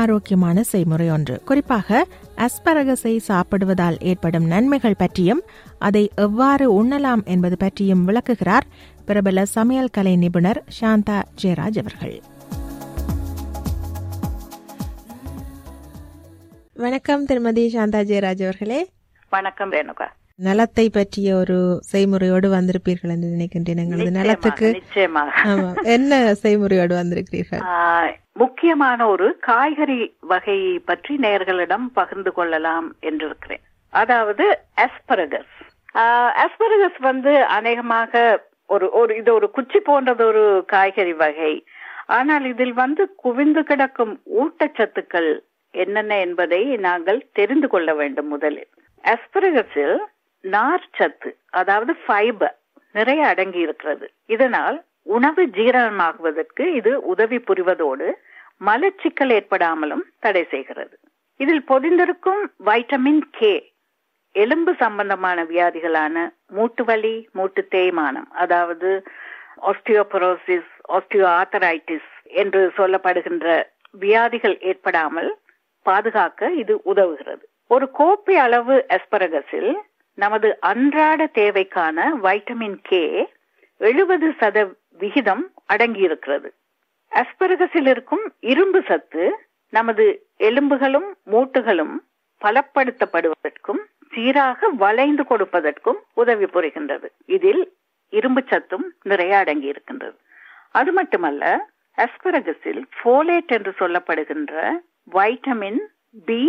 ஆரோக்கியமான செய்முறை ஒன்று. குறிப்பாக அஸ்பரகஸை சாப்பிடுவதால் ஏற்படும் நன்மைகள் பற்றியும் அதை எவ்வாறு உண்ணலாம் என்பது பற்றியும் விளக்குகிறார் பிரபல சமையல் கலை நிபுணர் சாந்தா ஜெயராஜ் அவர்கள். வணக்கம் திருமதி சாந்தா ஜெயராஜ் அவர்களே. வணக்கம் ரேணுகா. நலத்தை பற்றிய ஒரு செய்முறையோடு வந்திருப்பீர்கள் என்று நினைக்கின்றேன் எங்களது நலத்துக்கு. நிச்சயமாக. என்ன செய்முறையோடு வந்திருக்கிறீர்கள்? முக்கியமான ஒரு காய்கறி வகை பற்றி நேயர்களிடம் பகிர்ந்து கொள்ளலாம் என்றிருக்கிறேன். அதாவது அஸ்பரகஸ் அஸ்பரகஸ் வந்து அநேகமாக ஒரு ஒரு இது ஒரு குச்சி போன்றது ஒரு காய்கறி வகை. ஆனால் இதில் வந்து குவிந்து கிடக்கும் ஊட்டச்சத்துக்கள் என்னென்ன என்பதை நாங்கள் தெரிந்து கொள்ள வேண்டும் முதலில். அஸ்பரகஸில் நார்ச்சத்து அதாவது ஃபைபர் நிறைய அடங்கி இருக்கிறது. இதனால் உணவு ஜீரணமாகுவதற்கு இது உதவி புரிவதோடு மலச்சிக்கல் ஏற்படாமலும் தடை செய்கிறது. இதில் பொதிந்திருக்கும் வைட்டமின் கே எலும்பு சம்பந்தமான வியாதிகளான மூட்டு வலி மூட்டு தேய்மானம் அதாவது ஆஸ்டியோபரோசிஸ் ஆஸ்டியோ ஆத்தரைட்டிஸ் என்று சொல்லப்படுகின்ற வியாதிகள் ஏற்படாமல் பாதுகாக்க இது உதவுகிறது. ஒரு கோப்பை அளவு அஸ்பரகஸில் நமது அன்றாட தேவைக்கான வைட்டமின் கே எழுபது சத விகிதம் அடங்கியிருக்கிறது. அஸ்பரகஸில் இருக்கும் இரும்பு சத்து நமது எலும்புகளும் மூட்டுகளும் பலப்படுத்தப்படுவதற்கும் சீராக வளைந்து கொடுப்பதற்கும் உதவி புரிகின்றது. இதில் இரும்பு சத்தும் நிறைய அடங்கி இருக்கின்றது அது மட்டுமல்ல அஸ்பரகஸில் ஃபோலேட் என்று சொல்லப்படுகின்ற வைட்டமின் பி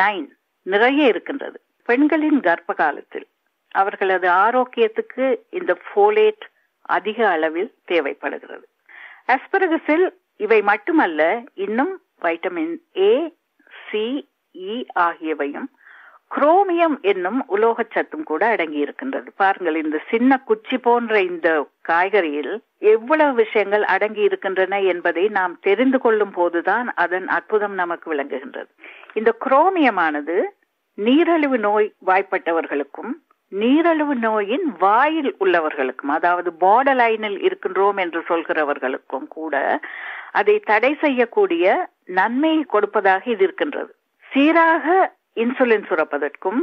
நைன் நிறைய இருக்கின்றது. பெண்களின் கர்ப்ப காலத்தில் அவர்களது ஆரோக்கியத்துக்கு இந்த ஃபோலேட் அதிக அளவில் தேவைப்படுகிறது. அஸ்பரகஸில் இவை மட்டுமல்ல இன்னும் வைட்டமின் ஏ சி இ ஆகியவையும் குரோமியம் என்னும் உலோகச்சத்தும் கூட அடங்கி இருக்கின்றது பாருங்கள் இந்த சின்ன குச்சி போன்ற இந்த காய்கறியில் எவ்வளவு விஷயங்கள் அடங்கி இருக்கின்றன என்பதை நாம் தெரிந்து கொள்ளும் போதுதான் அதன் அற்புதம் நமக்கு விளங்குகின்றது. இந்த குரோமியமானது நீரழிவு நோய் வாய்ப்பட்டவர்களுக்கும் நீரழிவு நோயின் வாயில் உள்ளவர்களுக்கும் அதாவது பார்டர் லைனில் இருக்கின்றோம் என்று சொல்கிறவர்களுக்கும் கூட அதை தடை செய்யக்கூடிய நன்மையை கொடுப்பதாக இது இருக்கின்றது. சீராக இன்சுலின் சுரப்பதற்கும்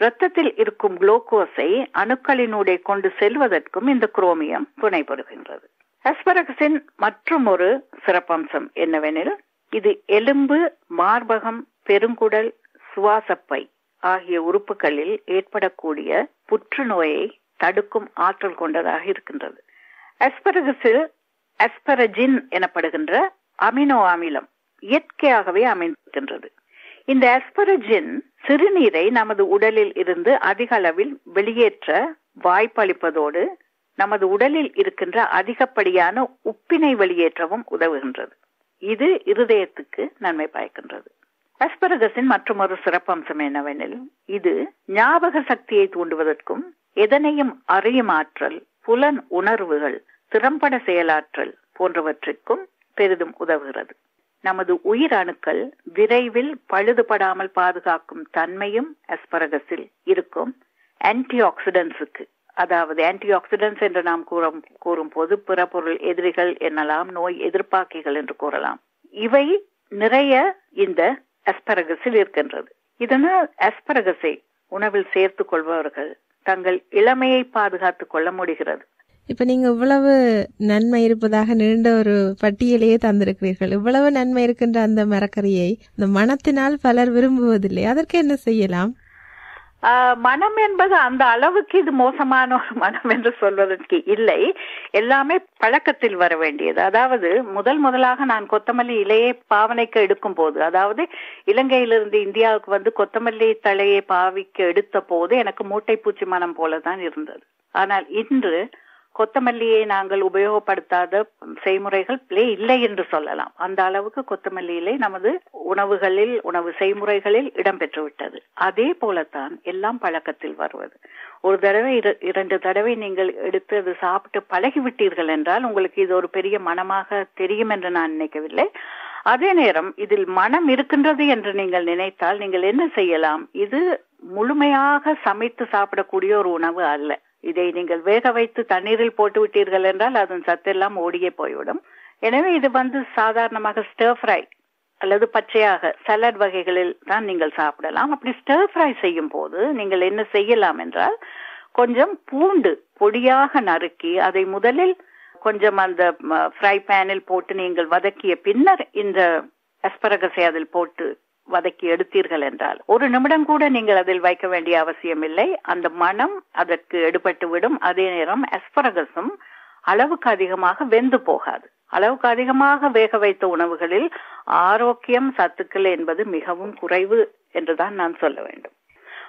இரத்தத்தில் இருக்கும் குளுக்கோஸை அணுக்களினூடே கொண்டு செல்வதற்கும் இந்த குரோமியம் துணைபடுகின்றது அஸ்பரகசின் மற்றும் ஒரு சிறப்பம்சம் என்னவெனில் இது எலும்பு மார்பகம் பெருங்குடல் சுவாசப்பை ஆகிய உறுப்புகளில் ஏற்படக்கூடிய புற்றுநோயை தடுக்கும் ஆற்றல் கொண்டதாக இருக்கின்றது. அஸ்பரகஸில் அஸ்பரஜின் எனப்படுகின்ற அமினோ அமிலம் இயற்கையாகவே அமைந்திருக்கின்றது. இந்த அஸ்பரஜின் சிறுநீரை நமது உடலில் இருந்து அதிக அளவில் வெளியேற்ற வாய்ப்பளிப்பதோடு நமது உடலில் இருக்கின்ற அதிகப்படியான உப்பினை வெளியேற்றவும் உதவுகின்றது. இது இருதயத்துக்கு நன்மை பயக்கின்றது. அஸ்பரகஸின் மற்றொரு சிறப்பம்சம் என்னவெனில் இது ஞாபக சக்தியை தூண்டுவதற்கும் எதனையும் அறியும் ஆற்றல் புலன் உணர்வுகள் திறம்பட செயலாற்றல் போன்றவற்றிற்கும் பெரிதும் உதவுகிறது. நமது உயிர் அணுக்கள் விரைவில் பழுதுபடாமல் பாதுகாக்கும் தன்மையும் அஸ்பரகஸில் இருக்கும் ஆன்டி ஆக்சிடென்ட்ஸுக்கு அதாவது ஆன்டி ஆக்சிடென்ட்ஸ் என்று நாம் கூறும் கூறும் போது பொருள் எதிரிகள் என்னலாம் நோய் எதிர்ப்பாக்கிகள் என்று கூறலாம். இவை நிறைய இந்த அஸ்பரகஸில் இருக்கின்றது. இதனால் அஸ்பரகஸை உணவில் சேர்த்துக் கொள்பவர்கள் தங்கள் இளமையை பாதுகாத்துக் கொள்ள முடிகிறது. இப்ப நீங்க இவ்வளவு நன்மை இருப்பதாக நீண்ட ஒரு பட்டியலையே தந்திருக்கிறீர்கள். இவ்வளவு நன்மை இருக்கின்ற அந்த மரக்கறியை இந்த மனத்தினால் பலர் விரும்புவதில்லை. அதற்கு என்ன செய்யலாம்? மனம் என்பது அந்த அளவுக்கு இது மோசமான ஒரு மனம் என்று சொல்வதற்கு இல்லை. எல்லாமே பழக்கத்தில் வர வேண்டியது. அதாவது முதல் முதலாக நான் கொத்தமல்லி இலையை பாவனைக்கு எடுக்கும் போது அதாவது இலங்கையிலிருந்து இந்தியாவுக்கு வந்து கொத்தமல்லி தலையை பாவிக்க எடுத்த போது எனக்கு மூட்டை பூச்சி மனம் போலதான் இருந்தது. ஆனால் இன்று கொத்தமல்லியை நாங்கள் உபயோகப்படுத்தாத செய்முறைகள் பிளே இல்லை என்று சொல்லலாம். அந்த அளவுக்கு கொத்தமல்லியிலே நமது உணவுகளில் உணவு செய்முறைகளில் இடம்பெற்றுவிட்டது. அதே போலத்தான் எல்லாம் பழக்கத்தில் வருவது. ஒரு தடவை இரண்டு தடவை நீங்கள் எடுத்து அது சாப்பிட்டு பழகிவிட்டீர்கள் என்றால் உங்களுக்கு இது ஒரு பெரிய மனமாக தெரியும் என்று நான் நினைக்கவில்லை. அதே நேரம் இதில் மனம் இருக்கின்றது என்று நீங்கள் நினைத்தால் நீங்கள் என்ன செய்யலாம்? இது முழுமையாக சமைத்து சாப்பிடக்கூடிய ஒரு உணவு அல்ல. இதை நீங்கள் வேக வைத்து தண்ணீரில் போட்டு விட்டீர்கள் என்றால் அதன் சத்தெல்லாம் ஓடியே போய்விடும். எனவே இது வந்து சாதாரணமாக ஸ்டர் ஃப்ரை அல்லது பச்சையாக சலாட் வகைகளில் தான் நீங்கள் சாப்பிடலாம். அப்படி ஸ்டர் ஃப்ரை செய்யும் போது நீங்கள் என்ன செய்யலாம் என்றால் கொஞ்சம் பூண்டு பொடியாக நறுக்கி அதை முதலில் கொஞ்சம் அந்த ஃப்ரை பேனில் போட்டு நீங்கள் வதக்கிய பின்னர் இந்த அஸ்பரகஸை அதில் போட்டு வதக்கி எடுத்தீர்கள் என்றால். ஒரு நிமிடம் கூட நீங்கள் அதில் வைக்க வேண்டிய அவசியம் இல்லை அந்த மனம் அதற்கு எடுபட்டு விடும் அதே நேரம் அஸ்பரகஸும் அளவுக்கு அதிகமாக வெந்து போகாது. அளவுக்கு அதிகமாக வேக வைத்த உணவுகளில் ஆரோக்கியம் சத்துக்கள் என்பது மிகவும் குறைவு என்றுதான் நான் சொல்ல வேண்டும்.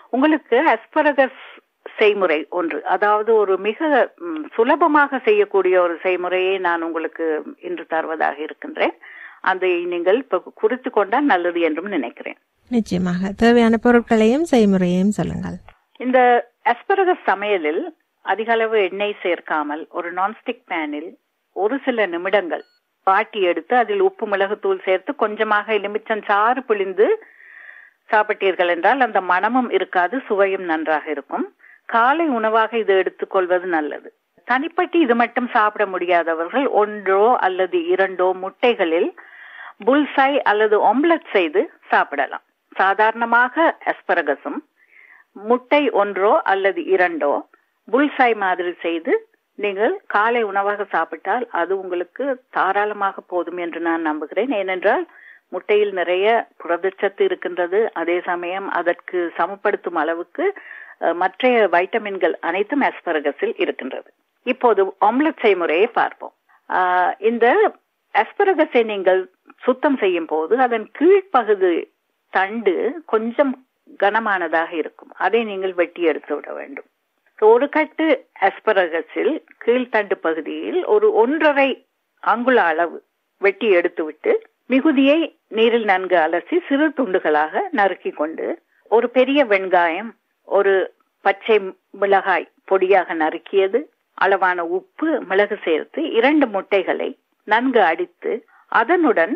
உங்களுக்கு அஸ்பரகஸ் செய்முறை ஒன்று. அதாவது ஒரு மிக சுலபமாக செய்யக்கூடிய ஒரு செய்முறையை நான் உங்களுக்கு இன்று தருவதாக இருக்கின்றேன். அதை நீங்கள் குறித்து கொண்டால் நல்லது என்றும் நினைக்கிறேன். நிச்சயமாக. தேவையான பொருட்களையும் செய்முறையையும் சொல்லுங்கள். இந்த அஸ்பரகஸ் சமையலில் அதிக அளவு எண்ணெய் சேர்க்காமல் ஒரு நான்ஸ்டிக் பேனில் ஒரு சில நிமிடங்கள் வாட்டி எடுத்து அதில் உப்பு மிளகுத்தூள் சேர்த்து கொஞ்சமாக எலுமிச்சம் சாறு பிழிந்து சாப்பிட்டீர்கள் என்றால் அந்த மணமும் இருக்காது சுவையும் நன்றாக இருக்கும். காலை உணவாக இது எடுத்துக்கொள்வது நல்லது. தனிப்பட்டு இது மட்டும் சாப்பிட முடியாதவர்கள் ஒன்றோ அல்லது இரண்டோ முட்டைகளில் புல்சை அல்லது ஒம்லெட் செய்து சாப்பிடலாம். சாதாரணமாக அஸ்பரகஸும் முட்டை ஒன்றோ அல்லது இரண்டோ புல்சை மாதிரி செய்து நீங்கள் காலை உணவாக சாப்பிட்டால் அது உங்களுக்கு தாராளமாக போதும் என்று நான் நம்புகிறேன். ஏனென்றால் முட்டையில் நிறைய புரதச்சத்து இருக்கின்றது. அதே சமயம் அதற்கு சமப்படுத்தும் அளவுக்கு மற்ற வைட்டமின்கள் அனைத்தும் அஸ்பரகஸில் இருக்கின்றது. இப்போது ஆம்லெட் செய்முறையை பார்ப்போம். ஆஹ், இந்த அஸ்பரகஸை நீங்கள் சுத்தம் செய்யும் போது அதன் கீழ்ப்பகுதி தண்டு கொஞ்சம் கனமானதாக இருக்கும். அதை நீங்கள் வெட்டி எடுத்து விட வேண்டும். ஒரு கட்டு அஸ்பரகஸில் கீழ்த்தண்டு பகுதியில் ஒரு ஒன்றரை அங்குல அளவு வெட்டி எடுத்துவிட்டு மிகுதியை நீரில் நன்கு அலசி சிறு துண்டுகளாக நறுக்கி கொண்டு ஒரு பெரிய வெங்காயம் ஒரு பச்சை மிளகாய் பொடியாக நறுக்கியது அளவான உப்பு மிளகு சேர்த்து இரண்டு முட்டைகளை நன்கு அடித்து அதனுடன்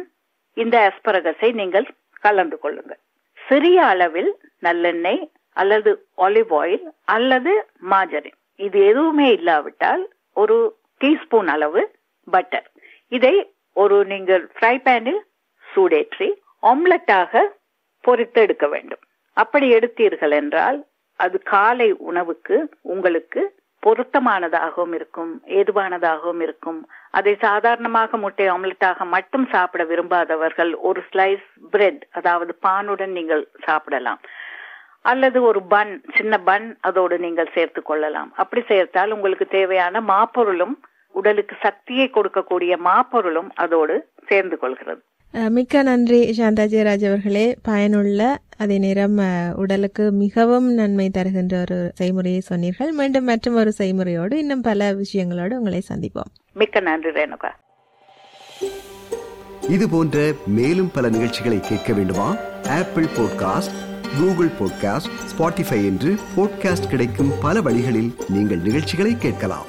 இந்த அஸ்பரகஸை நீங்கள் கலந்து கொள்ளுங்கள். சிறிய அளவில் நல்லெண்ணெய் அல்லது ஆலிவ் ஆயில் அல்லது மாஜரின் இது எதுவுமே இல்லாவிட்டால் ஒரு டீஸ்பூன் அளவு பட்டர் இதை ஒரு நீங்கள் ஃப்ரை பேனில் சூடேற்றி ஆம்லெட்டாக பொறித்து எடுக்க வேண்டும். அப்படி எடுத்தீர்கள் என்றால் அது காலை உணவுக்கு உங்களுக்கு பொருத்தமானதாகவும் இருக்கும் ஏதுவானதாகவும் இருக்கும். அதை சாதாரணமாக முட்டை ஆம்லெட்டாக மட்டும் சாப்பிட விரும்பாதவர்கள் ஒரு ஸ்லைஸ் பிரெட் அதாவது பானுடன் நீங்கள் சாப்பிடலாம். அல்லது ஒரு பன் சின்ன பன் அதோடு நீங்கள் சேர்த்து கொள்ளலாம். அப்படி சேர்த்தால் உங்களுக்கு தேவையான மாப்பொருளும் உடலுக்கு சக்தியை கொடுக்கக்கூடிய மாப்பொருளும் அதோடு சேர்ந்து கொள்கிறது. மிக்க நன்றி சாந்தா ஜெயராஜ் அவர்களே. பயனுள்ள அதே நேரம் உடலுக்கு மிகவும் நன்மை தருகின்ற ஒரு செய்முறையை சொன்னீர்கள். மீண்டும் மற்றும் ஒரு செய்முறையோடு இன்னும் பல விஷயங்களோடு உங்களை சந்திப்போம். மிக்க நன்றி ரேணுகா. இது போன்ற மேலும் பல நிகழ்ச்சிகளை கேட்க வேண்டுமா? Apple podcast Google podcast Spotify என்று பாட்காஸ்ட் கிடைக்கும் பல வழிகளில் நீங்கள் நிகழ்ச்சிகளை கேட்கலாம்.